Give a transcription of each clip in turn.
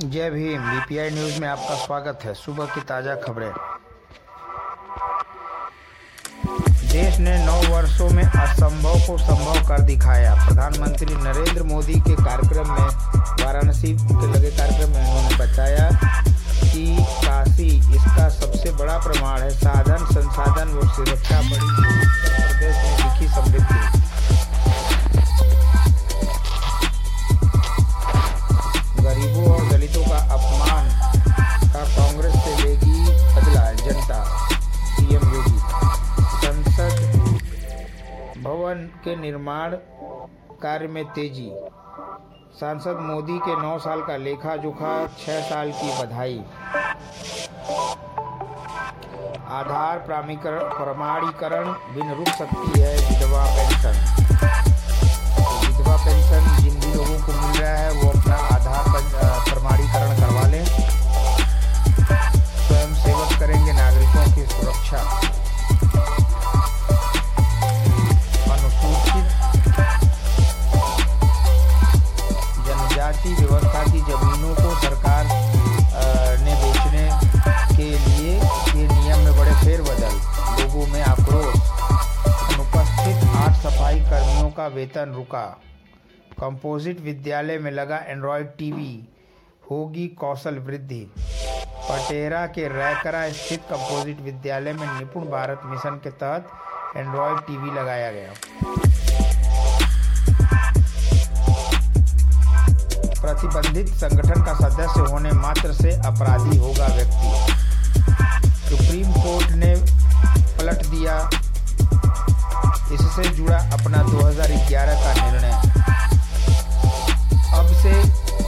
जय Bhim BPI news में आपका स्वागत है। सुबह की ताज़ा खबरें। देश ने नौ वर्षों में असंभव को संभव कर दिखाया। प्रधानमंत्री नरेंद्र मोदी के कार्यक्रम में, वाराणसी के लगे कार्यक्रम में उन्होंने बताया कि काशी इसका सबसे बड़ा प्रमाण है। साधन, संसाधन व सुरक्षा बड़ी प्रदेश में दिखी समृद्धि। भवन के निर्माण कार्य में तेज़ी। सांसद मोदी के नौ साल का लेखा जोखा छह साल की बधाई। आधार प्रमाणीकरण, बिन रुक सकती है विधवा पेंशन। विधवा पेंशन जिन भी लोगों को मिल रहा है, वो अपना आधार प्रमाणीकरण करवा लें। स्वयं सेवक करेंगे नागरिकों की सुरक्षा। फेरबदल। लोगों में आक्रोश। अनुपस्थित आठ सफ़ाई कर्मियों का वेतन रुका। कंपोजिट विद्यालय में लगा एंड्रॉयड टीवी। होगी कौशल वृद्धि। पटेरा के रैकरा स्थित कंपोजिट विद्यालय में निपुण भारत मिशन के तहत एंड्रॉयड टीवी लगाया गया। प्रतिबंधित संगठन का सदस्य होने मात्र से अपराधी होगा व्यक्ति। अपना 2011 का निर्णय। अब से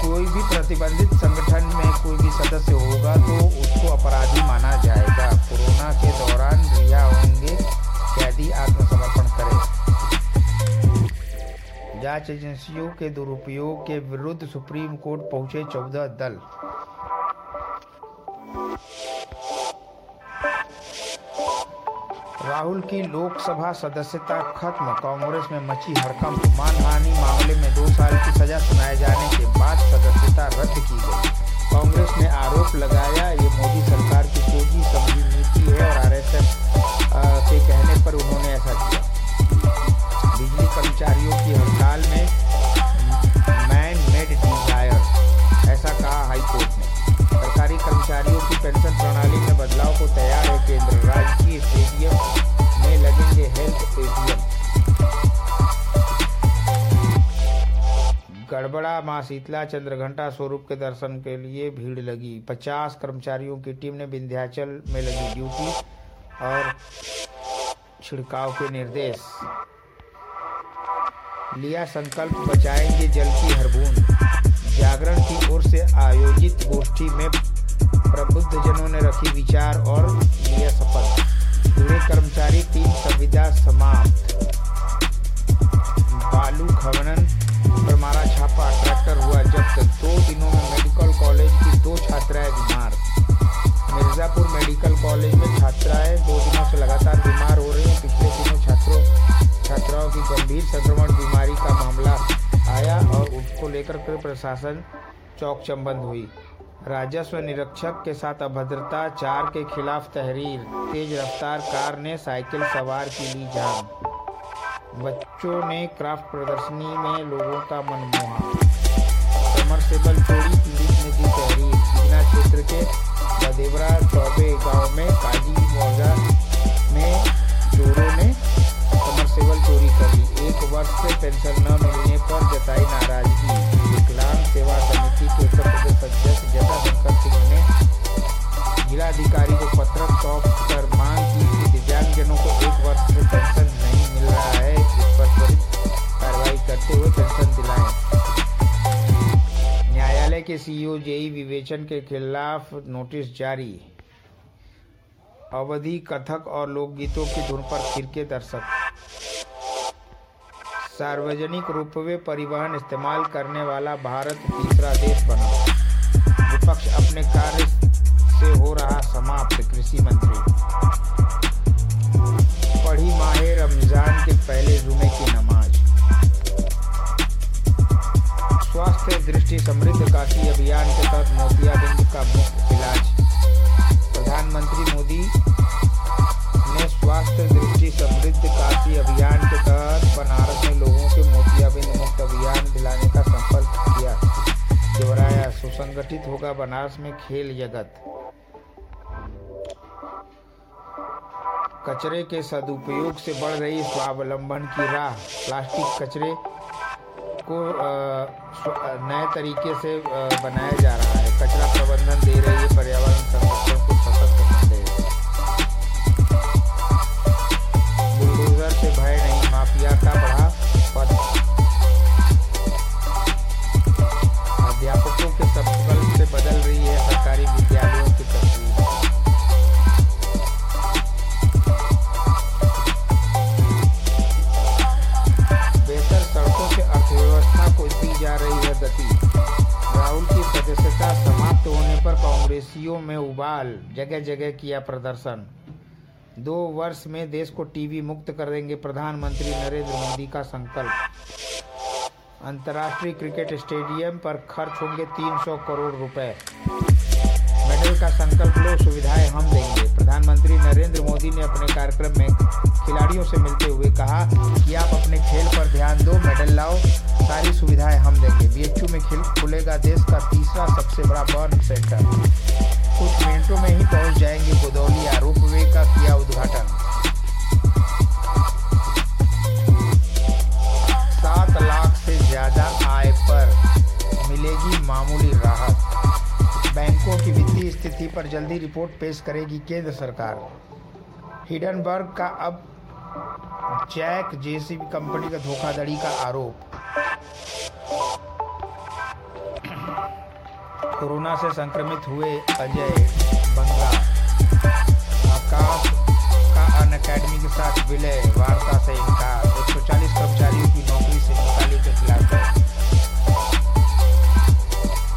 कोई भी प्रतिबंधित संगठन में कोई भी सदस्य होगा तो उसको अपराधी माना जाएगा। कोरोना के दौरान रिहा होंगे, कैदी आत्मसमर्पण करें। जाँच एजेंसियों के दुरुपयोग के विरुद्ध सुप्रीम कोर्ट पहुँचे चौदह दल। राहुल की लोकसभा सदस्यता खत्म, कांग्रेस में मची हड़कंप, मानहानि मामले में दो साल की सजा सुनाए गड़बड़ा, माँ शीतला चंद्रघंटा स्वरूप के दर्शन के लिए भीड़ लगी। 50 कर्मचारियों की टीम ने विंध्याचल में लगी ड्यूटी और छिड़काव के निर्देश। लिया संकल्प, बचाएँगे जल की हर बूंद। जागरण की ओर से आयोजित गोष्ठी में प्रबुद्ध जनों ने रखी विचार और लिया शपथ। जुड़े कर्मचारी, तीन संविदा समाप्त मारा ट्रैक्टर हुआ जब्त दो दिनों में मेडिकल कॉलेज की दो छात्राएँ बीमार। मिर्जापुर मेडिकल कॉलेज में छात्राएँ दो दिनों से लगातार बीमार हो रही हैं। पिछले दिनों छात्रों, छात्राओं की गंभीर संक्रमण बीमारी का मामला आया और उसको लेकर के प्रशासन चौकचंबंद हुई। राजस्व निरीक्षक के साथ अभद्रता चार के खिलाफ तहरीर। तेज रफ्तार कार ने साइकिल सवार की ली जान। बच्चों ने क्राफ्ट प्रदर्शनी में लोगों का मन मोहा समरसेबल चोरी पीड़ित ने दी तहरीर बीना क्षेत्र के बदेवरा चौबे गाँव में काजी मौजा में चोरों ने समरसेबल चोरी कर। ली एक वर्ष से पेंशन न मिलने पर जताई नाराज़गी। विकलांग सेवा समिति के उत्तर प्रदेश अध्यक्ष जटा शंकर सिंह ने जिलाधिकारी को के सीईओ जेई विवेचन के खिलाफ नोटिस जारी। अवधि कथक और लोकगीतों की धुन पर फिरके दर्शक। सार्वजनिक रूप में परिवहन इस्तेमाल करने वाला भारत तीसरा देश बना। स्वास्थ्य दृष्टि समृद्ध काशी अभियान के तहत मोतियाबिंद का मुफ़्त इलाज। प्रधानमंत्री मोदी ने स्वास्थ्य दृष्टि समृद्ध काशी अभियान के तहत बनारस में लोगों के मोतियाबिंद मुक्त अभियान दिलाने का संकल्प किया। दोहराया सुसंगठित होगा बनारस में खेल जगत। कचरे के सदुपयोग से बढ़ रही स्वावलंबन की राह। प्लास्टिक कचरे को नए तरीके से बनाया जा रहा है। कचरा प्रबंधन दे रही है, पर्यावरण संरक्षण को सशक्त संदेश बुलडोजर से भय नहीं, माफिया का पर में उबाल जगह जगह किया प्रदर्शन। दो वर्ष में देश को टीवी मुक्त कर देंगे प्रधानमंत्री नरेंद्र मोदी का संकल्प। अंतर्राष्ट्रीय क्रिकेट स्टेडियम पर खर्च होंगे 300 करोड़ रुपए। मेडल का संकल्प लो, सुविधाएँ हम देंगे। प्रधानमंत्री नरेंद्र मोदी ने अपने कार्यक्रम में खिलाड़ियों से मिलते हुए कहा कि आप अपने खेल पर ध्यान दो, मेडल लाओ। सारी सुविधाएँ हम देंगे। बीएचयू में खेल खुलेगा देश का तीसरा सबसे बड़ा बर्न सेंटर। कुछ मिनटों में ही पहुँच जाएँगे गोदौलिया रोपवे का किया उद्घाटन। सात लाख से ज़्यादा आय पर मिलेगी मामूली राहत। बैंकों की वित्तीय स्थिति पर जल्दी रिपोर्ट पेश करेगी केंद्र सरकार। हिडनबर्ग का अब जैक जेसीबी कंपनी का धोखाधड़ी का आरोप। कोरोना से संक्रमित हुए अजय बंगला। आकाश का अन अकेडमी के साथ विलय, वार्ता से इनकार। एक सौ चालीस कर्मचारियों की नौकरी से निकाली के खिलाफ